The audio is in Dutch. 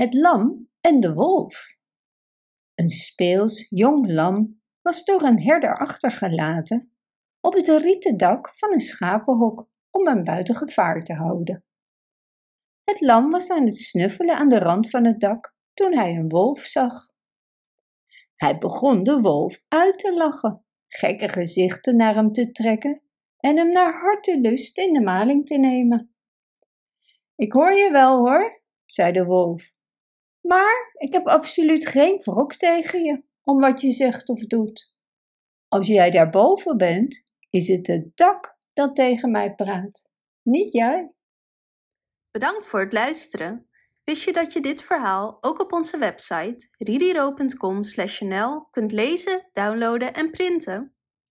Het lam en de wolf. Een speels jong lam was door een herder achtergelaten op het rieten dak van een schapenhok om hem buiten gevaar te houden. Het lam was aan het snuffelen aan de rand van het dak toen hij een wolf zag. Hij begon de wolf uit te lachen, gekke gezichten naar hem te trekken en hem naar hartelust in de maling te nemen. Ik hoor je wel hoor, zei de wolf, maar ik heb absoluut geen wrok tegen je om wat je zegt of doet. Als jij daarboven bent, is het het dak dat tegen mij praat, niet jij. Bedankt voor het luisteren. Wist je dat je dit verhaal ook op onze website ririro.com/nl kunt lezen, downloaden en printen?